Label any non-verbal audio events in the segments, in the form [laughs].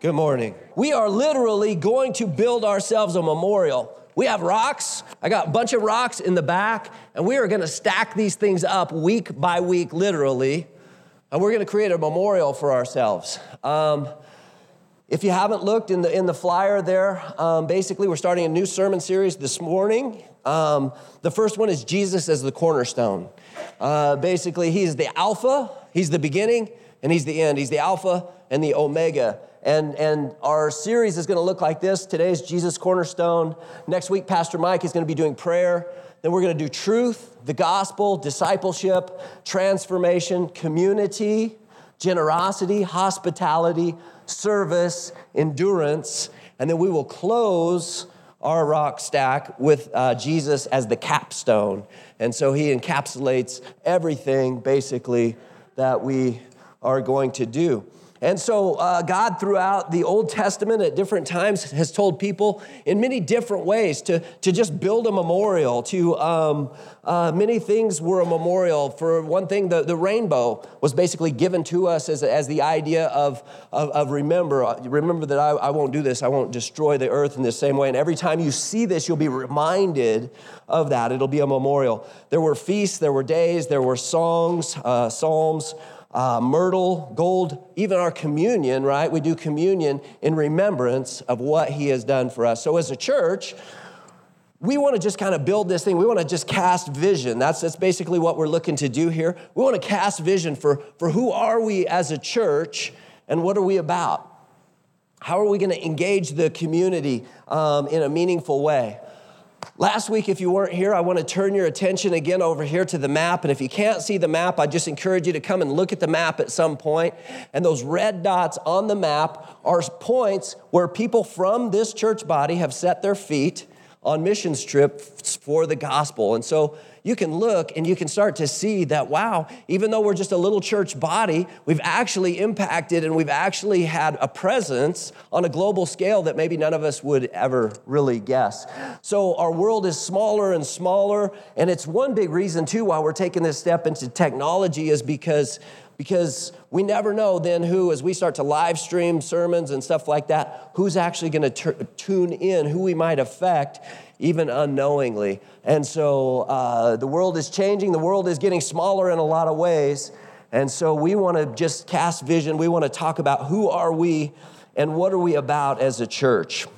Good morning. We are literally going to build ourselves a memorial. We have rocks. I got a bunch of rocks in the back, and we are going to stack these things up week by week, literally, and we're going to create a memorial for ourselves. Um, if you haven't looked in the, in the flyer there, um, basically, we're starting a new sermon series this morning. Um, the first one is Jesus as the cornerstone. Uh, basically, he's the Alpha, he's the beginning, and he's the end. He's the Alpha and the Omega. And, and our series is going to look like this. Today is Jesus Cornerstone. Next week, Pastor Mike is going to be doing prayer. Then we're going to do truth, the gospel, discipleship, transformation, community, generosity, hospitality, service, endurance, and then we will close our rock stack with uh, Jesus as the capstone. And so he encapsulates everything basically that we are going to do. And so, uh, God, throughout the Old Testament at different times, has told people in many different ways to, to just build a memorial. To um, uh, many things were a memorial. For one thing, the, the rainbow was basically given to us as, as the idea of, of, of remember. Uh, remember that I, I won't do this, I won't destroy the earth in the same way. And every time you see this, you'll be reminded of that. It'll be a memorial. There were feasts, there were days, there were songs, uh, psalms uh, myrtle, gold, even our communion, right? We do communion in remembrance of what he has done for us. So as a church, we want to just kind of build this thing. We want to just cast vision. That's, that's basically what we're looking to do here. We want to cast vision for, for who are we as a church and what are we about? How are we going to engage the community um, in a meaningful way? Last week, if you weren't here, I want to turn your attention again over here to the map. And if you can't see the map, I just encourage you to come and look at the map at some point. And those red dots on the map are points where people from this church body have set their feet on mission trips for the gospel. And so you can look and you can start to see that, wow, even though we're just a little church body, we've actually impacted and we've actually had a presence on a global scale that maybe none of us would ever really guess. So our world is smaller and smaller. And it's one big reason, too, why we're taking this step into technology is because because we never know then who, as we start to live stream sermons and stuff like that, who's actually going to tune in, who we might affect, even unknowingly. And so uh, the world is changing, the world is getting smaller in a lot of ways. And so we want to just cast vision. We want to talk about who are we and what are we about as a church.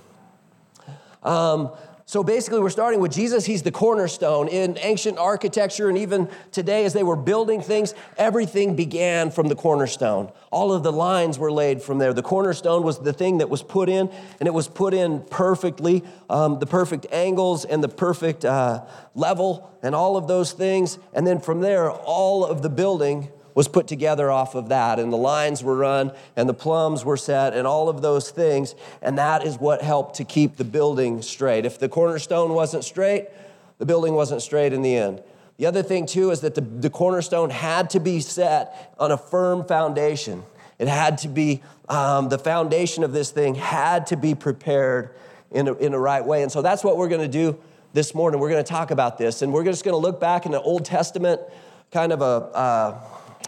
Um, so basically, we're starting with Jesus. He's the cornerstone. In ancient architecture, and even today, as they were building things, everything began from the cornerstone. All of the lines were laid from there. The cornerstone was the thing that was put in, and it was put in perfectly um, the perfect angles and the perfect uh, level, and all of those things. And then from there, all of the building was put together off of that. And the lines were run, and the plumbs were set, and all of those things. And that is what helped to keep the building straight. If the cornerstone wasn't straight, the building wasn't straight in the end. The other thing, too, is that the, the cornerstone had to be set on a firm foundation. It had to be, um, the foundation of this thing had to be prepared in a, in a right way. And so that's what we're going to do this morning. We're going to talk about this. And we're just going to look back in the Old Testament, kind of a, uh,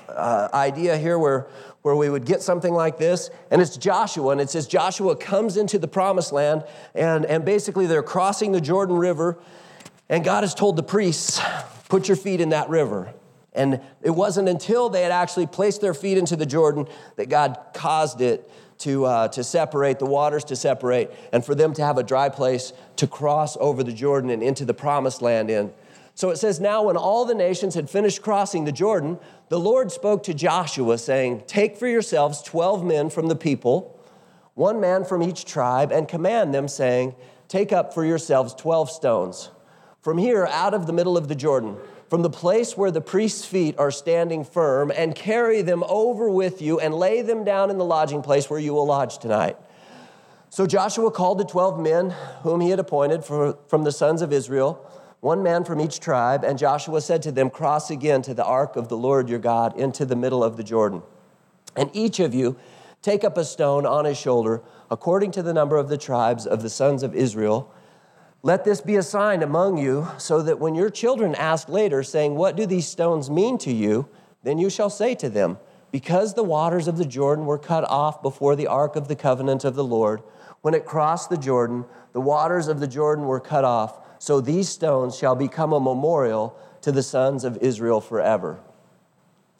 uh, idea here where, where we would get something like this. And it's Joshua, and it says Joshua comes into the promised land, and, and basically they're crossing the Jordan River, and God has told the priests, put your feet in that river. And it wasn't until they had actually placed their feet into the Jordan that God caused it to, uh, to separate, the waters to separate, and for them to have a dry place to cross over the Jordan and into the promised land in. So it says, Now when all the nations had finished crossing the Jordan, the Lord spoke to Joshua, saying, Take for yourselves 12 men from the people, one man from each tribe, and command them, saying, Take up for yourselves 12 stones. From here, out of the middle of the Jordan, from the place where the priest's feet are standing firm, and carry them over with you, and lay them down in the lodging place where you will lodge tonight. So Joshua called the 12 men whom he had appointed for, from the sons of Israel one man from each tribe, and Joshua said to them, Cross again to the ark of the Lord your God into the middle of the Jordan. And each of you take up a stone on his shoulder, according to the number of the tribes of the sons of Israel. Let this be a sign among you, so that when your children ask later, saying, What do these stones mean to you? then you shall say to them, because the waters of the Jordan were cut off before the ark of the covenant of the Lord, when it crossed the Jordan, the waters of the Jordan were cut off. So these stones shall become a memorial to the sons of Israel forever.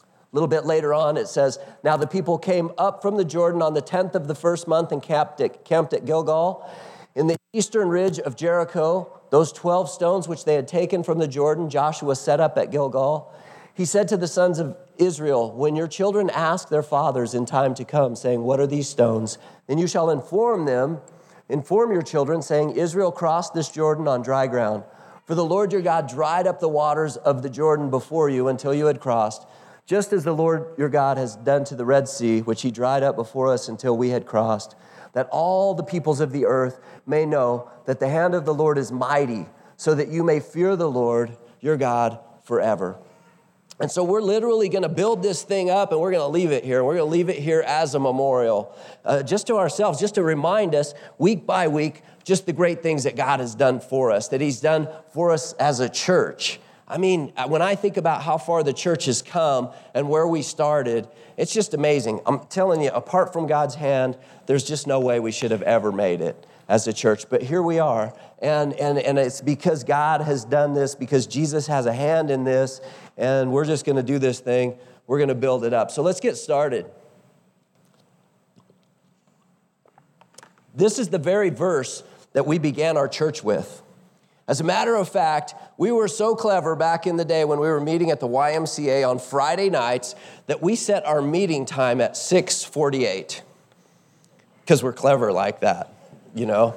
A little bit later on, it says, Now the people came up from the Jordan on the 10th of the first month and camped at, camped at Gilgal. In the eastern ridge of Jericho, those 12 stones which they had taken from the Jordan, Joshua set up at Gilgal. He said to the sons of Israel, When your children ask their fathers in time to come, saying, What are these stones? Then you shall inform them, inform your children, saying, Israel crossed this Jordan on dry ground. For the Lord your God dried up the waters of the Jordan before you until you had crossed, just as the Lord your God has done to the Red Sea, which he dried up before us until we had crossed, that all the peoples of the earth may know that the hand of the Lord is mighty, so that you may fear the Lord your God forever. And so we're literally going to build this thing up and we're going to leave it here. We're going to leave it here as a memorial, uh, just to ourselves, just to remind us week by week, just the great things that God has done for us, that He's done for us as a church. I mean, uh, when I think about how far the church has come and where we started, it's just amazing. I'm telling you, apart from God's hand, there's just no way we should have ever made it as a church. But here we are. And, and, and it's because God has done this, because Jesus has a hand in this, and we're just going to do this thing. We're going to build it up. So let's get started. This is the very verse that we began our church with. As a matter of fact, we were so clever back in the day when we were meeting at the YMCA on Friday nights that we set our meeting time at 6:48. Cuz we're clever like that, you know.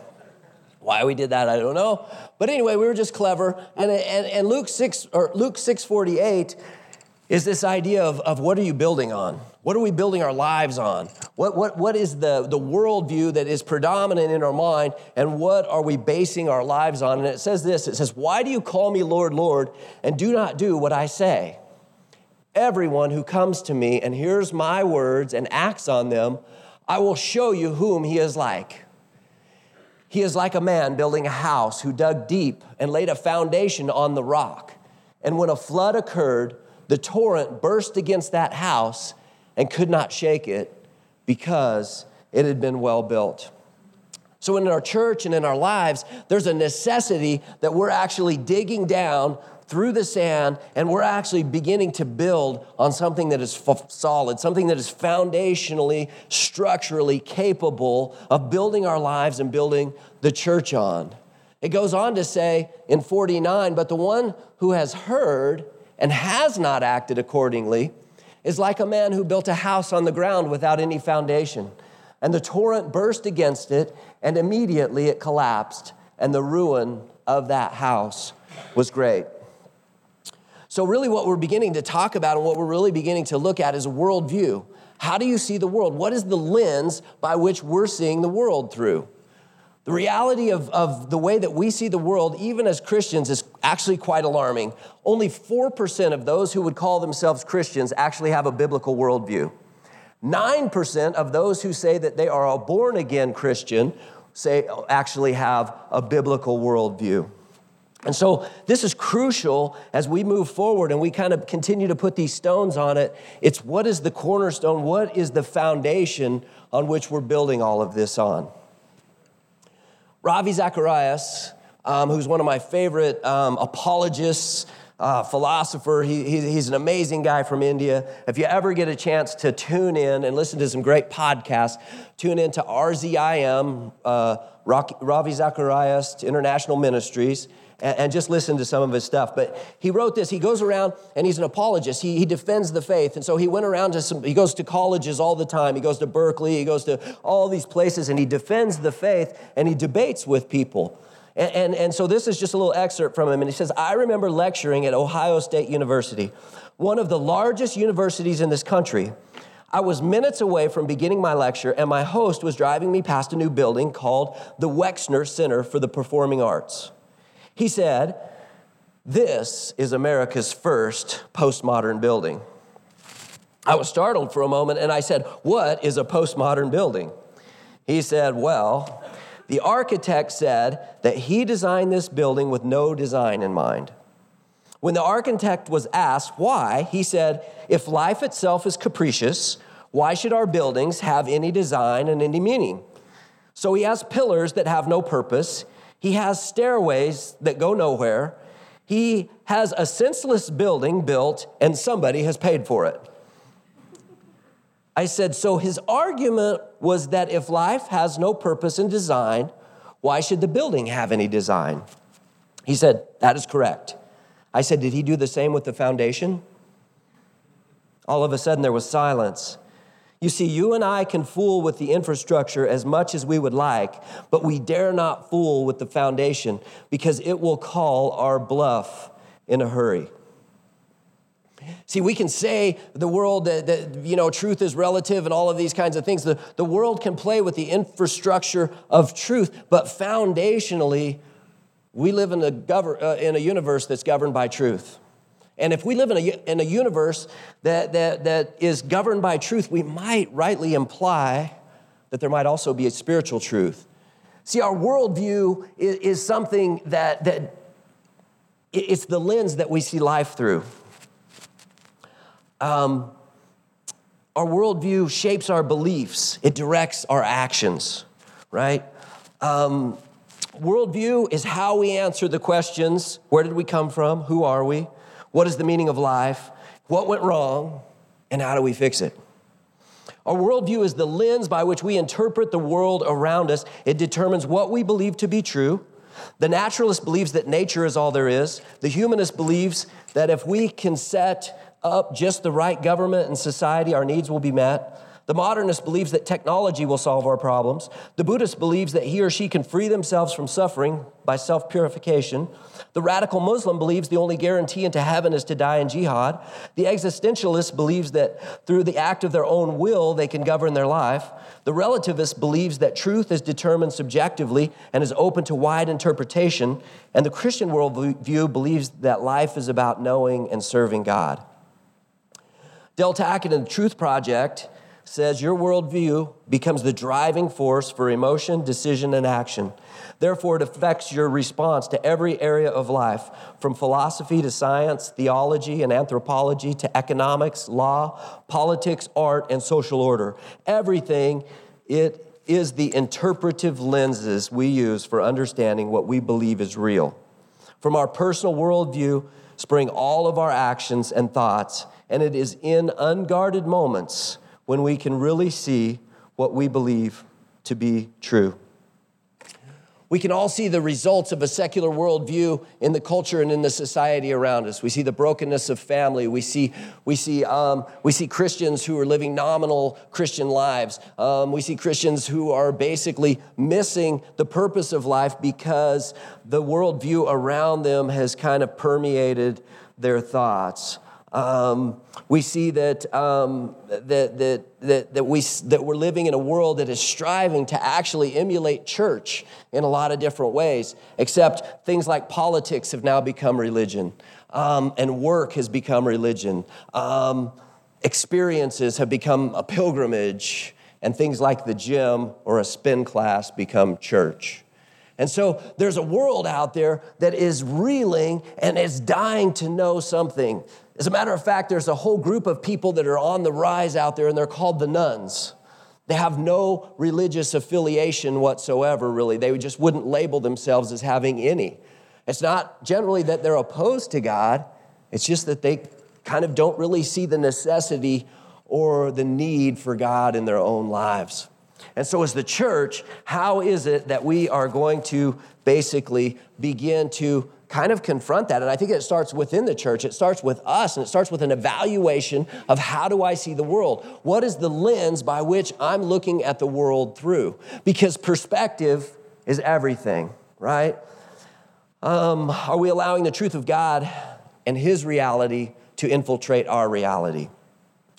Why we did that, I don't know. But anyway, we were just clever. And, and, and Luke 6 or Luke 648 is this idea of, of what are you building on? What are we building our lives on? What, what, what is the, the worldview that is predominant in our mind, and what are we basing our lives on? And it says this it says, Why do you call me Lord, Lord, and do not do what I say? Everyone who comes to me and hears my words and acts on them, I will show you whom he is like. He is like a man building a house who dug deep and laid a foundation on the rock. And when a flood occurred, the torrent burst against that house and could not shake it because it had been well built. So, in our church and in our lives, there's a necessity that we're actually digging down through the sand and we're actually beginning to build on something that is f- solid, something that is foundationally, structurally capable of building our lives and building the church on. It goes on to say in 49, but the one who has heard and has not acted accordingly is like a man who built a house on the ground without any foundation. And the torrent burst against it, and immediately it collapsed, and the ruin of that house was great. So, really, what we're beginning to talk about and what we're really beginning to look at is a worldview. How do you see the world? What is the lens by which we're seeing the world through? The reality of, of the way that we see the world, even as Christians, is actually quite alarming. Only 4% of those who would call themselves Christians actually have a biblical worldview. 9% of those who say that they are a born again Christian say actually have a biblical worldview. And so this is crucial as we move forward and we kind of continue to put these stones on it. It's what is the cornerstone? What is the foundation on which we're building all of this on? Ravi Zacharias, um, who's one of my favorite um, apologists, uh, philosopher. He, he's an amazing guy from India. If you ever get a chance to tune in and listen to some great podcasts, tune in to RZIM, uh, Ravi Zacharias International Ministries and, and, just listen to some of his stuff. But he wrote this. He goes around and he's an apologist. He, he defends the faith. And so he went around to some, he goes to colleges all the time. He goes to Berkeley, he goes to all these places, and he defends the faith and he debates with people. And, and, and so this is just a little excerpt from him. And he says, I remember lecturing at Ohio State University, one of the largest universities in this country. I was minutes away from beginning my lecture, and my host was driving me past a new building called the Wexner Center for the Performing Arts. He said, This is America's first postmodern building. I was startled for a moment and I said, What is a postmodern building? He said, Well, the architect said that he designed this building with no design in mind. When the architect was asked why, he said, If life itself is capricious, why should our buildings have any design and any meaning? So he has pillars that have no purpose. He has stairways that go nowhere. He has a senseless building built, and somebody has paid for it. I said, so his argument was that if life has no purpose and design, why should the building have any design? He said, that is correct. I said, did he do the same with the foundation? All of a sudden, there was silence. You see, you and I can fool with the infrastructure as much as we would like, but we dare not fool with the foundation because it will call our bluff in a hurry. See, we can say the world that, that, you know truth is relative and all of these kinds of things. The, the world can play with the infrastructure of truth, but foundationally, we live in a, gover- uh, in a universe that's governed by truth. And if we live in a, in a universe that, that, that is governed by truth, we might rightly imply that there might also be a spiritual truth. See, our worldview is, is something that, that it's the lens that we see life through. Um, our worldview shapes our beliefs, it directs our actions, right? Um, worldview is how we answer the questions where did we come from? Who are we? What is the meaning of life? What went wrong? And how do we fix it? Our worldview is the lens by which we interpret the world around us. It determines what we believe to be true. The naturalist believes that nature is all there is. The humanist believes that if we can set up just the right government and society, our needs will be met. The modernist believes that technology will solve our problems. The Buddhist believes that he or she can free themselves from suffering by self purification. The radical Muslim believes the only guarantee into heaven is to die in jihad. The existentialist believes that through the act of their own will, they can govern their life. The relativist believes that truth is determined subjectively and is open to wide interpretation. And the Christian worldview believes that life is about knowing and serving God. Del Tackett in the Truth Project says your worldview becomes the driving force for emotion, decision, and action. Therefore, it affects your response to every area of life, from philosophy to science, theology and anthropology to economics, law, politics, art, and social order. Everything, it is the interpretive lenses we use for understanding what we believe is real. From our personal worldview spring all of our actions and thoughts, and it is in unguarded moments when we can really see what we believe to be true. We can all see the results of a secular worldview in the culture and in the society around us. We see the brokenness of family. We see, we see, um, we see Christians who are living nominal Christian lives. Um, we see Christians who are basically missing the purpose of life because the worldview around them has kind of permeated their thoughts. Um, we see that, um, that, that, that, that, we, that we're living in a world that is striving to actually emulate church in a lot of different ways, except things like politics have now become religion, um, and work has become religion. Um, experiences have become a pilgrimage, and things like the gym or a spin class become church. And so there's a world out there that is reeling and is dying to know something. As a matter of fact, there's a whole group of people that are on the rise out there, and they're called the nones. They have no religious affiliation whatsoever, really. They just wouldn't label themselves as having any. It's not generally that they're opposed to God, it's just that they kind of don't really see the necessity or the need for God in their own lives. And so, as the church, how is it that we are going to basically begin to kind of confront that. And I think it starts within the church. It starts with us and it starts with an evaluation of how do I see the world? What is the lens by which I'm looking at the world through? Because perspective is everything, right? Um, are we allowing the truth of God and His reality to infiltrate our reality?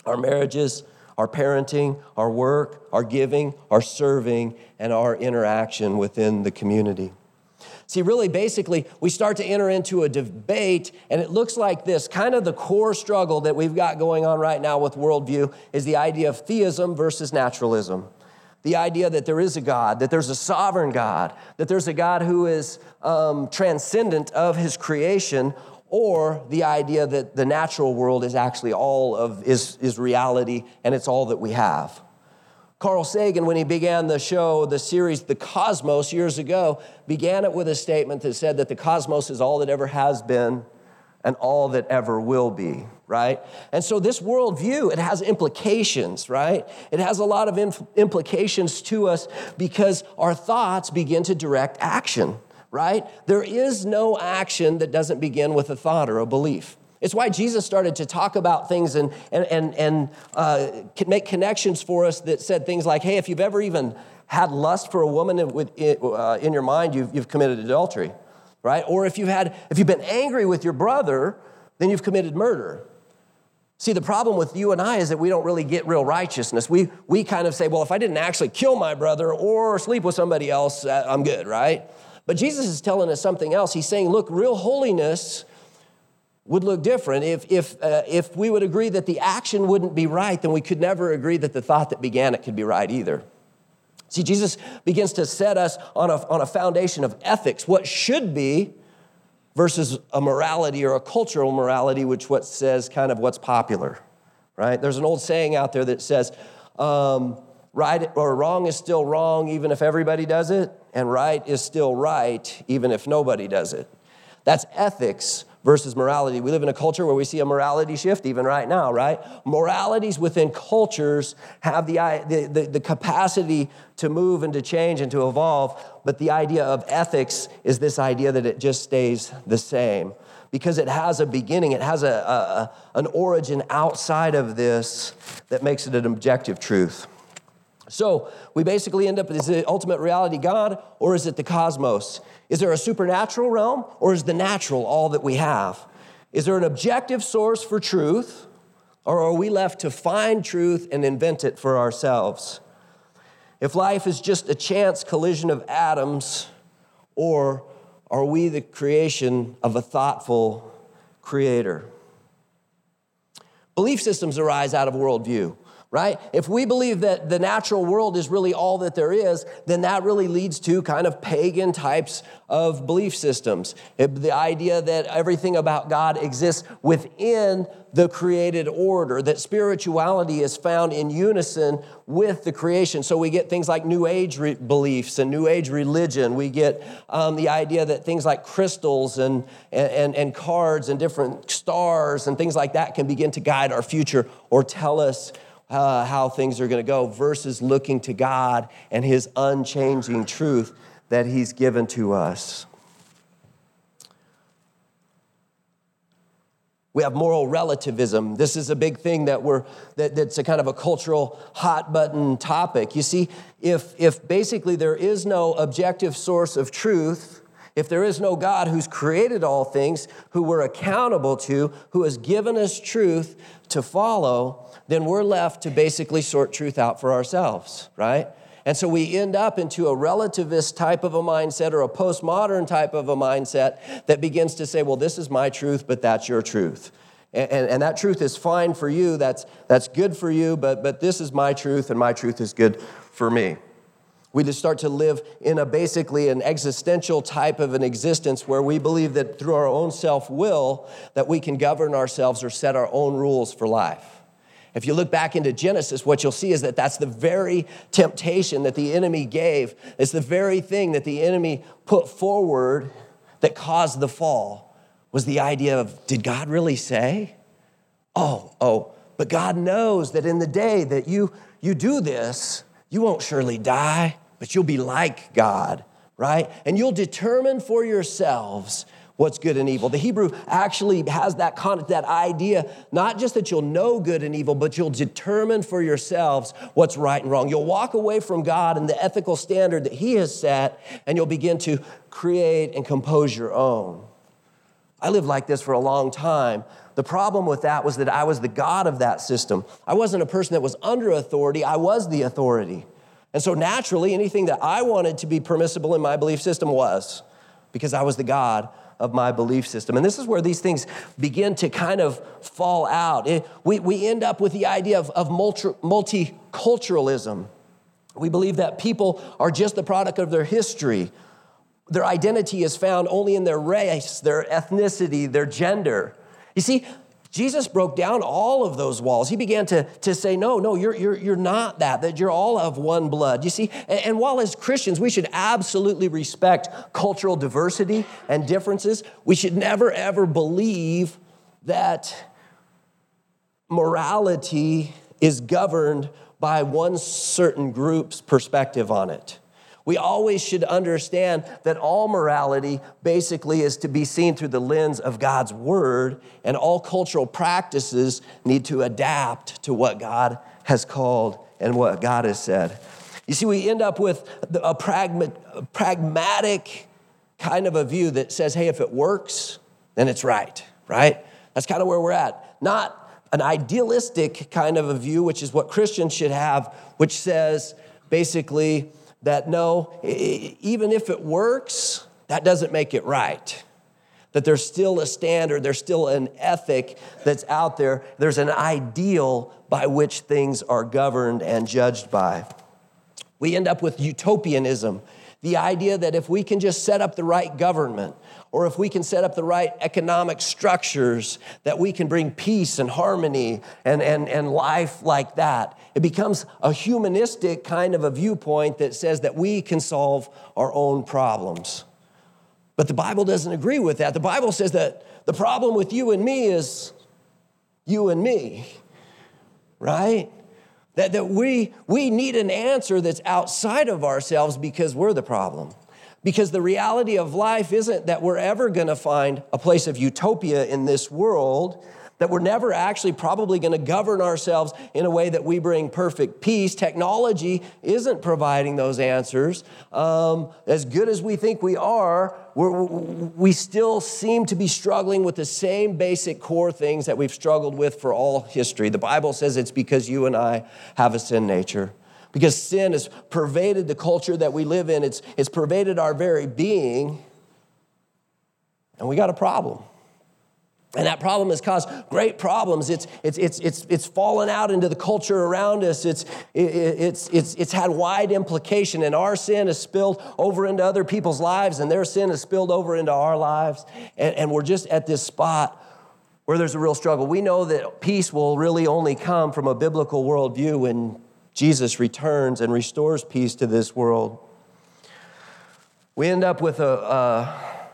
Our marriages, our parenting, our work, our giving, our serving, and our interaction within the community. See, really, basically, we start to enter into a debate, and it looks like this kind of the core struggle that we've got going on right now with worldview is the idea of theism versus naturalism. The idea that there is a God, that there's a sovereign God, that there's a God who is um, transcendent of his creation, or the idea that the natural world is actually all of is, is reality and it's all that we have. Carl Sagan, when he began the show, the series The Cosmos years ago, began it with a statement that said that the cosmos is all that ever has been and all that ever will be, right? And so this worldview, it has implications, right? It has a lot of implications to us because our thoughts begin to direct action right? There is no action that doesn't begin with a thought or a belief. It's why Jesus started to talk about things and, and, and, and uh, make connections for us that said things like, hey, if you've ever even had lust for a woman in, uh, in your mind, you've, you've committed adultery, right? Or if you've, had, if you've been angry with your brother, then you've committed murder. See, the problem with you and I is that we don't really get real righteousness. We, we kind of say, well, if I didn't actually kill my brother or sleep with somebody else, uh, I'm good, right? But Jesus is telling us something else. He's saying, look, real holiness would look different. If, if, uh, if we would agree that the action wouldn't be right, then we could never agree that the thought that began it could be right either. See, Jesus begins to set us on a, on a foundation of ethics, what should be versus a morality or a cultural morality, which what says kind of what's popular, right? There's an old saying out there that says, um, right or wrong is still wrong even if everybody does it, and right is still right even if nobody does it. That's ethics versus morality. We live in a culture where we see a morality shift even right now, right? Moralities within cultures have the, the, the, the, capacity to move and to change and to evolve, but the idea of ethics is this idea that it just stays the same because it has a beginning, it has a, a an origin outside of this that makes it an objective truth. So we basically end up is the ultimate reality God or is it the cosmos? Is there a supernatural realm or is the natural all that we have? Is there an objective source for truth or are we left to find truth and invent it for ourselves? If life is just a chance collision of atoms, or are we the creation of a thoughtful creator? Belief systems arise out of worldview right? If we believe that the natural world is really all that there is, then that really leads to kind of pagan types of belief systems. the idea that everything about God exists within the created order, that spirituality is found in unison with the creation. So we get things like New Age re- beliefs and New Age religion. We get um, the idea that things like crystals and, and, and cards and different stars and things like that can begin to guide our future or tell us uh, how things are going to go versus looking to God and His unchanging truth that He's given to us. We have moral relativism. This is a big thing that we're that, that's a kind of a cultural hot button topic. You see, if if basically there is no objective source of truth, if there is no God who's created all things, who we're accountable to, who has given us truth to follow, then we're left to basically sort truth out for ourselves, right? And so we end up into a relativist type of a mindset or a postmodern type of a mindset that begins to say, well, this is my truth, but that's your truth. And, and, and, that truth is fine for you, that's, that's good for you, but, but this is my truth, and my truth is good for me. We just start to live in a basically an existential type of an existence where we believe that through our own self will that we can govern ourselves or set our own rules for life. If you look back into Genesis, what you'll see is that that's the very temptation that the enemy gave. It's the very thing that the enemy put forward that caused the fall was the idea of did God really say? Oh, oh, but God knows that in the day that you you do this, you won't surely die, but you'll be like God, right? And you'll determine for yourselves what's good and evil. The Hebrew actually has that that idea, not just that you'll know good and evil, but you'll determine for yourselves what's right and wrong. You'll walk away from God and the ethical standard that He has set, and you'll begin to create and compose your own. I lived like this for a long time. The problem with that was that I was the God of that system. I wasn't a person that was under authority, I was the authority. And so naturally, anything that I wanted to be permissible in my belief system was because I was the God of my belief system. And this is where these things begin to kind of fall out. It, we, we end up with the idea of, of multi, multiculturalism. We believe that people are just the product of their history, their identity is found only in their race, their ethnicity, their gender. You see, Jesus broke down all of those walls. He began to, to say, No, no, you're, you're, you're not that, that you're all of one blood. You see, and, and while as Christians we should absolutely respect cultural diversity and differences, we should never ever believe that morality is governed by one certain group's perspective on it. We always should understand that all morality basically is to be seen through the lens of God's word, and all cultural practices need to adapt to what God has called and what God has said. You see, we end up with a, pragmatic kind of a view that says, hey, if it works, then it's right, right? That's kind of where we're at. Not an idealistic kind of a view, which is what Christians should have, which says basically, that no, even if it works, that doesn't make it right. That there's still a standard, there's still an ethic that's out there, there's an ideal by which things are governed and judged by. We end up with utopianism, the idea that if we can just set up the right government, or if we can set up the right economic structures, that we can bring peace and harmony and, and, and life like that. It becomes a humanistic kind of a viewpoint that says that we can solve our own problems. But the Bible doesn't agree with that. The Bible says that the problem with you and me is you and me, right? That, that we, we need an answer that's outside of ourselves because we're the problem. Because the reality of life isn't that we're ever going to find a place of utopia in this world, that we're never actually probably going to govern ourselves in a way that we bring perfect peace. Technology isn't providing those answers. Um, as good as we think we are, we still seem to be struggling with the same basic core things that we've struggled with for all history. The Bible says it's because you and I have a sin nature because sin has pervaded the culture that we live in, it's, it's pervaded our very being, and we got a problem. And that problem has caused great problems. It's, it's, it's, it's, it's fallen out into the culture around us. It's, it, it's, it's, it's had wide implication, and our sin has spilled over into other people's lives, and their sin has spilled over into our lives. And, and we're just at this spot where there's a real struggle. We know that peace will really only come from a biblical worldview when Jesus returns and restores peace to this world. We end up with a, a,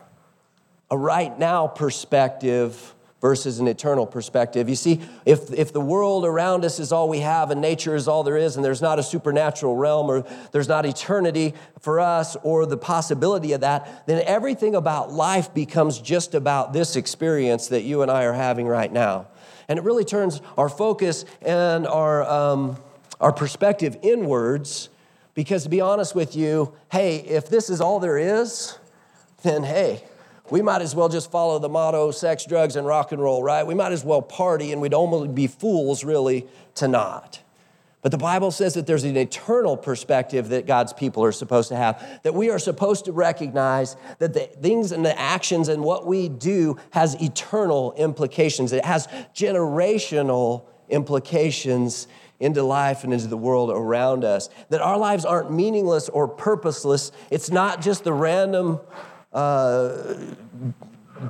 a right now perspective versus an eternal perspective. You see, if, if the world around us is all we have and nature is all there is, and there's not a supernatural realm or there's not eternity for us or the possibility of that, then everything about life becomes just about this experience that you and I are having right now. And it really turns our focus and our. Um, our perspective inwards because to be honest with you, hey, if this is all there is, then hey, we might as well just follow the motto sex, drugs, and rock and roll, right? We might as well party and we'd almost be fools really to not. But the Bible says that there's an eternal perspective that God's people are supposed to have, that we are supposed to recognize that the things and the actions and what we do has eternal implications. It has generational implications into life and into the world around us. That our lives aren't meaningless or purposeless. It's not just the random uh,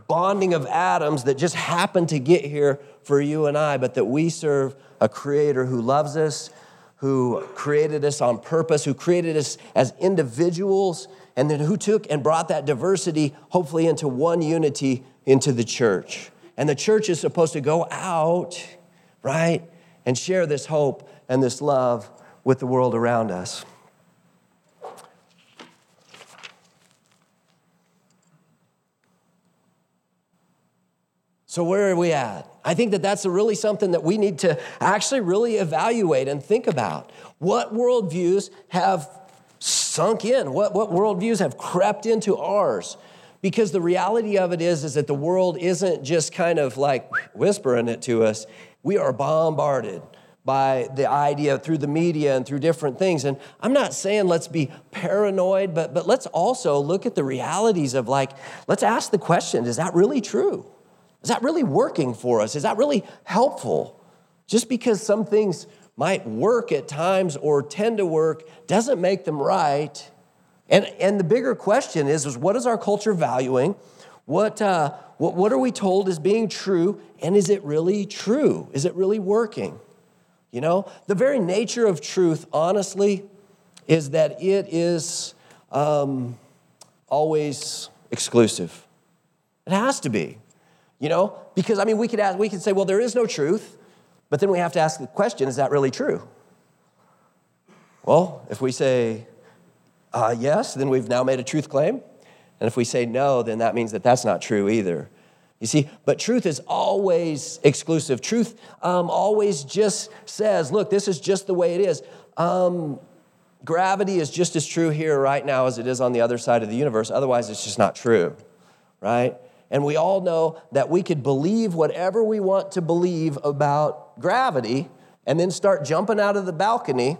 bonding of atoms that just happen to get here for you and I, but that we serve a creator who loves us, who created us on purpose, who created us as individuals, and then who took and brought that diversity, hopefully, into one unity into the church. And the church is supposed to go out, right, and share this hope and this love with the world around us. So, where are we at? I think that that's really something that we need to actually really evaluate and think about. What worldviews have sunk in? What, what worldviews have crept into ours? Because the reality of it is, is that the world isn't just kind of like whispering it to us. We are bombarded by the idea through the media and through different things. And I'm not saying let's be paranoid, but, but let's also look at the realities of like, let's ask the question is that really true? Is that really working for us? Is that really helpful? Just because some things might work at times or tend to work doesn't make them right And, and the bigger question is, is what is our culture valuing? What, uh, what, what are we told is being true? And is it really true? Is it really working? You know, the very nature of truth, honestly, is that it is um, always exclusive. It has to be, you know, because I mean, we could ask, we could say, well, there is no truth, but then we have to ask the question: Is that really true? Well, if we say uh, yes, then we've now made a truth claim. And if we say no, then that means that that's not true either. You see, but truth is always exclusive. Truth um, always just says, look, this is just the way it is. Um, gravity is just as true here right now as it is on the other side of the universe. Otherwise, it's just not true, right? And we all know that we could believe whatever we want to believe about gravity and then start jumping out of the balcony,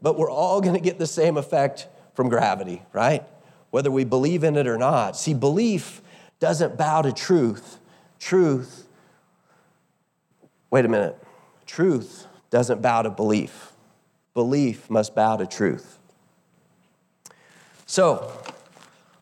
but we're all [laughs] going to get the same effect from gravity, right? Whether we believe in it or not. See, belief doesn't bow to truth. Truth, wait a minute. Truth doesn't bow to belief. Belief must bow to truth. So,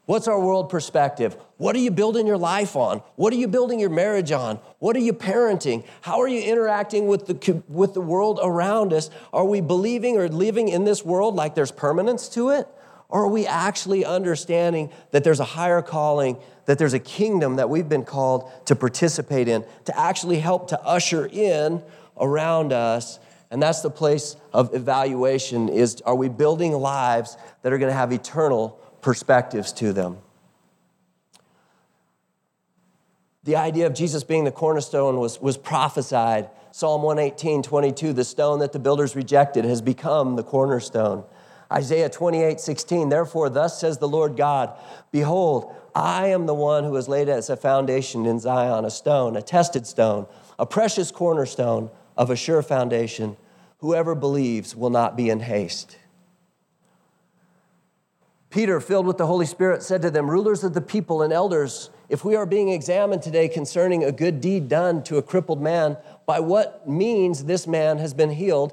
what's our world perspective? What are you building your life on? What are you building your marriage on? What are you parenting? How are you interacting with the, with the world around us? Are we believing or living in this world like there's permanence to it? Or are we actually understanding that there's a higher calling, that there's a kingdom that we've been called to participate in, to actually help to usher in around us? And that's the place of evaluation is are we building lives that are going to have eternal perspectives to them? The idea of Jesus being the cornerstone was, was prophesied. Psalm 118, 22, the stone that the builders rejected has become the cornerstone. Isaiah 28, 16, therefore, thus says the Lord God, Behold, I am the one who has laid as a foundation in Zion a stone, a tested stone, a precious cornerstone of a sure foundation. Whoever believes will not be in haste. Peter, filled with the Holy Spirit, said to them, Rulers of the people and elders, if we are being examined today concerning a good deed done to a crippled man, by what means this man has been healed,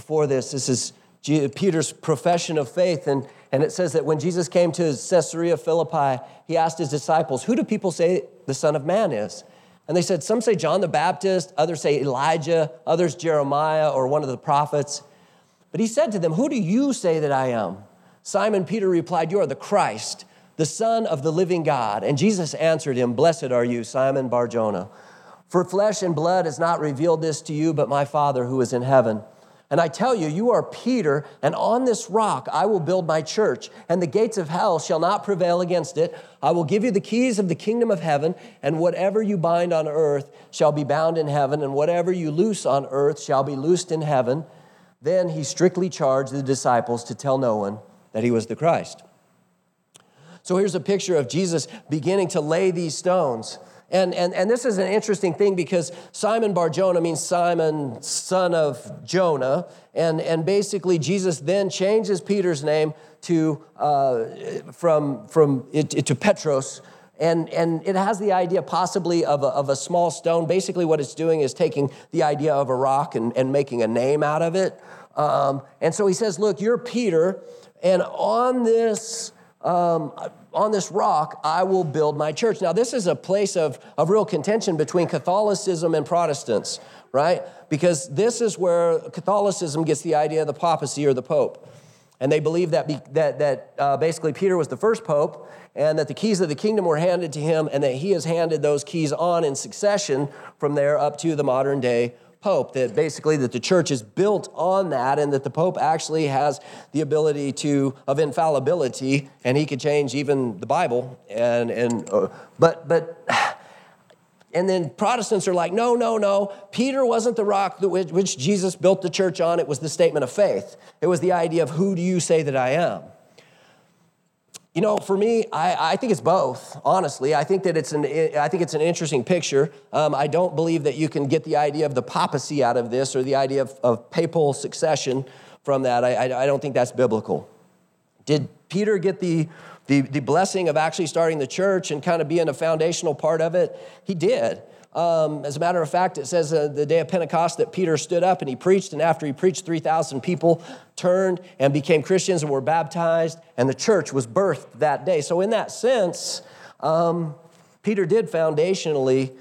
Before this, this is Peter's profession of faith, and, and it says that when Jesus came to Caesarea Philippi, he asked his disciples, Who do people say the Son of Man is? And they said, Some say John the Baptist, others say Elijah, others Jeremiah or one of the prophets. But he said to them, Who do you say that I am? Simon Peter replied, You are the Christ the Son of the living God. And Jesus answered him, Blessed are you, Simon Barjona. For flesh and blood has not revealed this to you, but my Father who is in heaven. And I tell you, you are Peter, and on this rock I will build my church, and the gates of hell shall not prevail against it. I will give you the keys of the kingdom of heaven, and whatever you bind on earth shall be bound in heaven, and whatever you loose on earth shall be loosed in heaven. Then he strictly charged the disciples to tell no one that he was the Christ. So here's a picture of Jesus beginning to lay these stones. And, and, and this is an interesting thing because Simon Bar Jonah means Simon, son of Jonah. And, and basically, Jesus then changes Peter's name to, uh, from, from it, it, to Petros. And, and it has the idea possibly of a, of a small stone. Basically, what it's doing is taking the idea of a rock and, and making a name out of it. Um, and so he says, Look, you're Peter, and on this um, on this rock I will build my church. Now, this is a place of, of real contention between Catholicism and Protestants, right? Because this is where Catholicism gets the idea of the papacy or the pope. And they believe that, be, that, that uh, basically Peter was the first pope and that the keys of the kingdom were handed to him and that he has handed those keys on in succession from there up to the modern day pope that basically that the church is built on that and that the pope actually has the ability to of infallibility and he could change even the bible and and uh, but but [sighs] and then protestants are like no no no peter wasn't the rock which, which jesus built the church on. It was the statement of faith. It was the idea of who do you say that i am You know, for me, I, I think it's both. Honestly, I think that it's an I think it's an interesting picture. Um, I don't believe that you can get the idea of the papacy out of this or the idea of, of papal succession from that. I, I, I don't think that's biblical. Did Peter get the, the the blessing of actually starting the church and kind of being a foundational part of it? He did. Um, as a matter of fact, it says uh, the day of Pentecost that Peter stood up and he preached, and after he preached, 3,000 people turned and became Christians and were baptized, and the church was birthed that day. So, in that sense, um, Peter did foundationally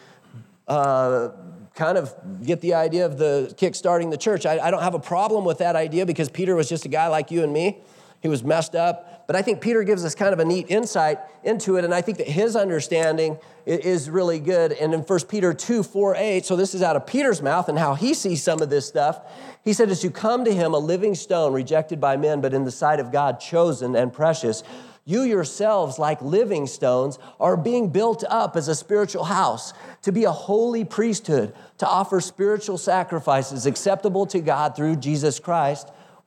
uh, kind of get the idea of the kick starting the church. I, I don't have a problem with that idea because Peter was just a guy like you and me. He was messed up. But I think Peter gives us kind of a neat insight into it. And I think that his understanding is really good. And in 1 Peter 2 4 8, so this is out of Peter's mouth and how he sees some of this stuff. He said, As you come to him, a living stone, rejected by men, but in the sight of God, chosen and precious, you yourselves, like living stones, are being built up as a spiritual house to be a holy priesthood, to offer spiritual sacrifices acceptable to God through Jesus Christ.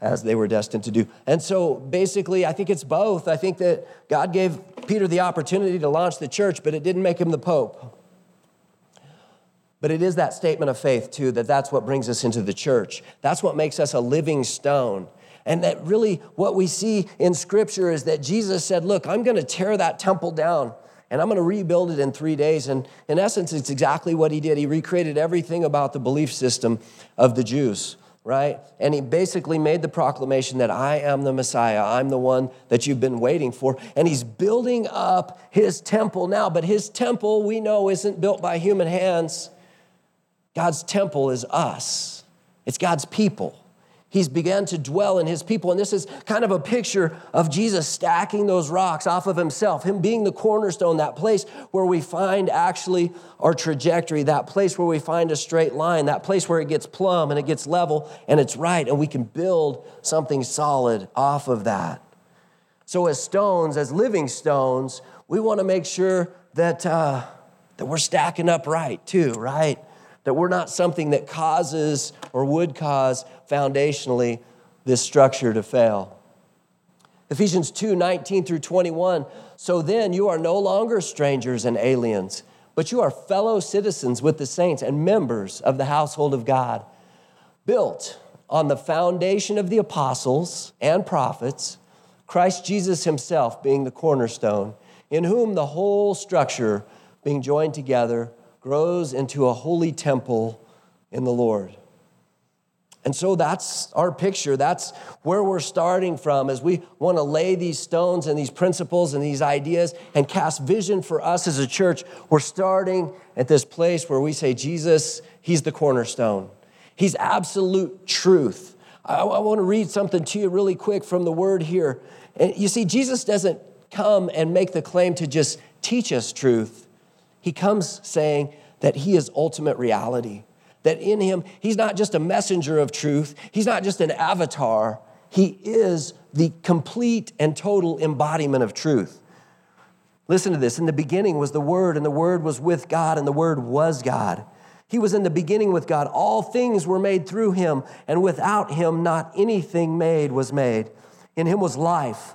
as they were destined to do. And so basically, I think it's both. I think that God gave Peter the opportunity to launch the church, but it didn't make him the pope. But it is that statement of faith, too, that that's what brings us into the church. That's what makes us a living stone. And that really what we see in Scripture is that Jesus said, Look, I'm going to tear that temple down and I'm going to rebuild it in three days. And in essence, it's exactly what he did. He recreated everything about the belief system of the Jews right? And he basically made the proclamation that I am the Messiah. I'm the one that you've been waiting for. And he's building up his temple now. But his temple, we know, isn't built by human hands. God's temple is us, it's God's people. He's began to dwell in his people. And this is kind of a picture of Jesus stacking those rocks off of himself, him being the cornerstone, that place where we find actually our trajectory, that place where we find a straight line, that place where it gets plumb and it gets level and it's right, and we can build something solid off of that. So, as stones, as living stones, we want to make sure that, uh, that we're stacking up right, too, right? That we're not something that causes or would cause foundationally this structure to fail. Ephesians 2 19 through 21. So then you are no longer strangers and aliens, but you are fellow citizens with the saints and members of the household of God, built on the foundation of the apostles and prophets, Christ Jesus himself being the cornerstone, in whom the whole structure being joined together grows into a holy temple in the Lord. And so that's our picture. That's where we're starting from as we want to lay these stones and these principles and these ideas and cast vision for us as a church. We're starting at this place where we say, Jesus, He's the cornerstone, He's absolute truth. I, I want to read something to you really quick from the word here. And you see, Jesus doesn't come and make the claim to just teach us truth, he comes saying that he is ultimate reality, that in him, he's not just a messenger of truth, he's not just an avatar, he is the complete and total embodiment of truth. Listen to this. In the beginning was the Word, and the Word was with God, and the Word was God. He was in the beginning with God. All things were made through him, and without him, not anything made was made. In him was life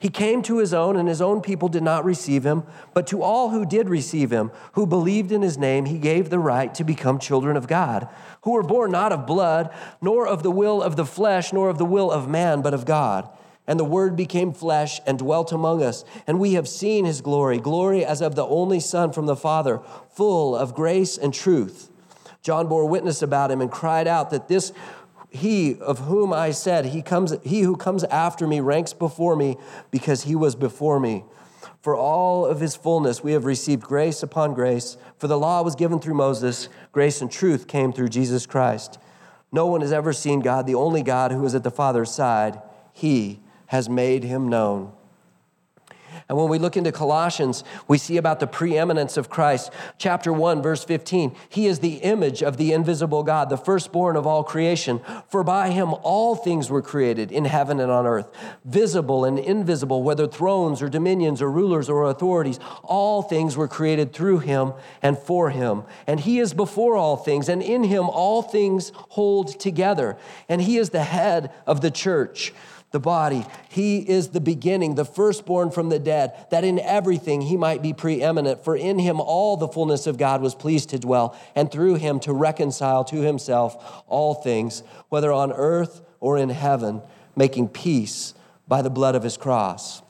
He came to his own, and his own people did not receive him. But to all who did receive him, who believed in his name, he gave the right to become children of God, who were born not of blood, nor of the will of the flesh, nor of the will of man, but of God. And the Word became flesh and dwelt among us. And we have seen his glory, glory as of the only Son from the Father, full of grace and truth. John bore witness about him and cried out that this he of whom I said, he, comes, he who comes after me ranks before me because he was before me. For all of his fullness we have received grace upon grace. For the law was given through Moses, grace and truth came through Jesus Christ. No one has ever seen God, the only God who is at the Father's side. He has made him known. And when we look into Colossians, we see about the preeminence of Christ. Chapter 1, verse 15 He is the image of the invisible God, the firstborn of all creation. For by him all things were created in heaven and on earth, visible and invisible, whether thrones or dominions or rulers or authorities. All things were created through him and for him. And he is before all things, and in him all things hold together. And he is the head of the church the body. He is the beginning, the firstborn from the dead, that in everything he might be preeminent. For in him all the fullness of God was pleased to dwell, and through him to reconcile to himself all things, whether on earth or in heaven, making peace by the blood of his cross.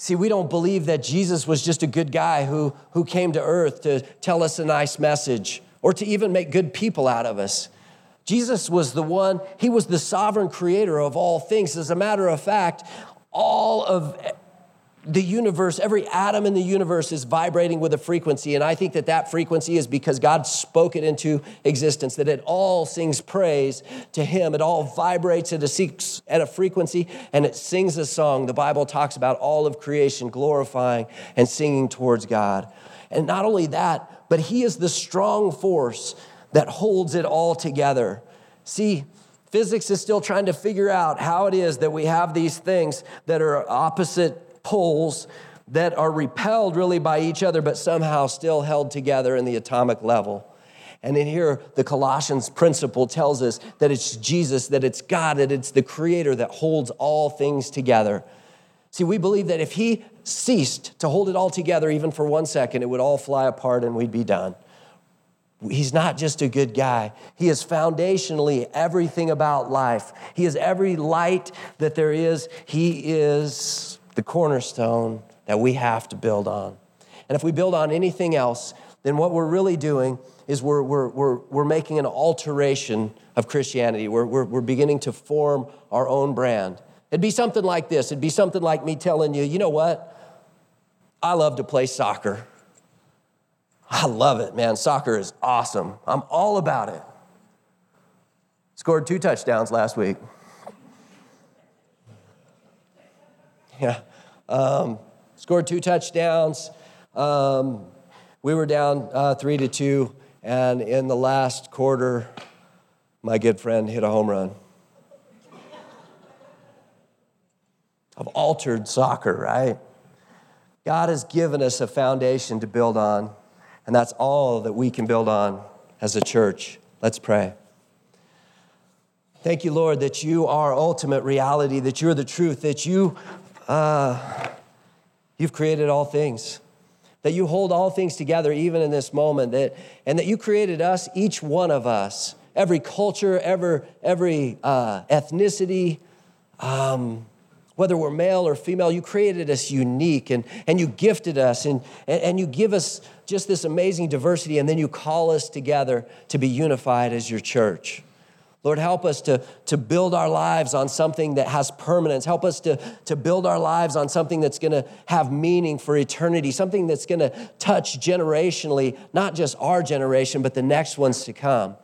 See, we don't believe that Jesus was just a good guy who, who came to earth to tell us a nice message or to even make good people out of us. Jesus was the one, he was the sovereign creator of all things. As a matter of fact, all of the universe, every atom in the universe is vibrating with a frequency. And I think that that frequency is because God spoke it into existence, that it all sings praise to Him. It all vibrates at a, at a frequency and it sings a song. The Bible talks about all of creation glorifying and singing towards God. And not only that, but He is the strong force that holds it all together. See, physics is still trying to figure out how it is that we have these things that are opposite poles that are repelled really by each other, but somehow still held together in the atomic level. And in here, the Colossians principle tells us that it's Jesus, that it's God, that it's the Creator that holds all things together. See, we believe that if He ceased to hold it all together, even for one second, it would all fly apart and we'd be done. He's not just a good guy. He is foundationally everything about life. He is every light that there is. He is the cornerstone that we have to build on. And if we build on anything else, then what we're really doing is we're, we're, we're, we're making an alteration of Christianity. We're, we're, we're beginning to form our own brand. It'd be something like this. It'd be something like me telling you, you know what? I love to play soccer. I love it, man. Soccer is awesome. I'm all about it. Scored two touchdowns last week. [laughs] Yeah. Um, scored two touchdowns. Um, we were down uh, three to two, and in the last quarter, my good friend hit a home run. I've altered soccer, right? God has given us a foundation to build on. And that's all that we can build on as a church. Let's pray. Thank you, Lord, that you are ultimate reality, that you're the truth, that you, uh, you've created all things, that you hold all things together even in this moment, that, and that you created us, each one of us, every culture, every, every uh, ethnicity, um, whether we're male or female, you created us unique and, and you gifted us and, and you give us just this amazing diversity, and then you call us together to be unified as your church. Lord, help us to, to build our lives on something that has permanence. Help us to, to build our lives on something that's going to have meaning for eternity, something that's going to touch generationally, not just our generation, but the next ones to come.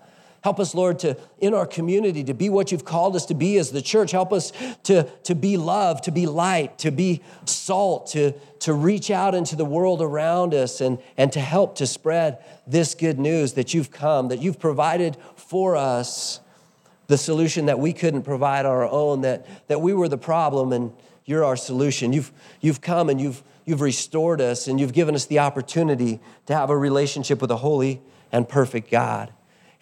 Help us, Lord, to in our community to be what you've called us to be as the church. Help us to, to be love, to be light, to be salt, to, to reach out into the world around us and, and to help to spread this good news that you've come, that you've provided for us the solution that we couldn't provide our own, that, that we were the problem and you're our solution. You've, you've come and you've, you've restored us and you've given us the opportunity to have a relationship with a holy and perfect God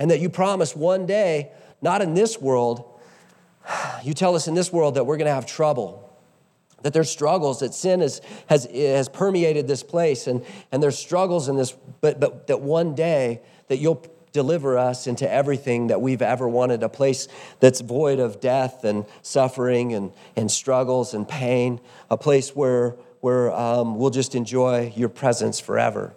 and that you promise one day, not in this world, [sighs] you tell us in this world that we're going to have trouble, that there's struggles, that sin has, has, has permeated this place, and, and there's struggles in this, but, but that one day that you'll deliver us into everything that we've ever wanted, a place that's void of death and suffering and, and struggles and pain, a place where, where um, we'll just enjoy your presence forever.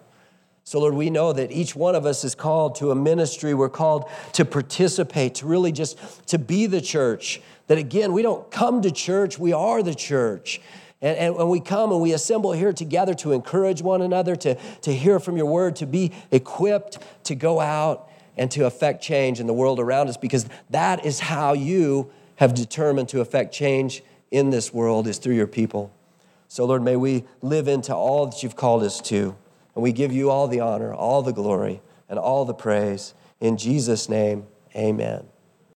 So, Lord, we know that each one of us is called to a ministry. We're called to participate, to really just to be the church. That again, we don't come to church, we are the church. And, and when we come and we assemble here together to encourage one another, to, to hear from your word, to be equipped to go out and to affect change in the world around us, because that is how you have determined to affect change in this world is through your people. So, Lord, may we live into all that you've called us to. And we give you all the honor, all the glory, and all the praise. In Jesus' name, amen.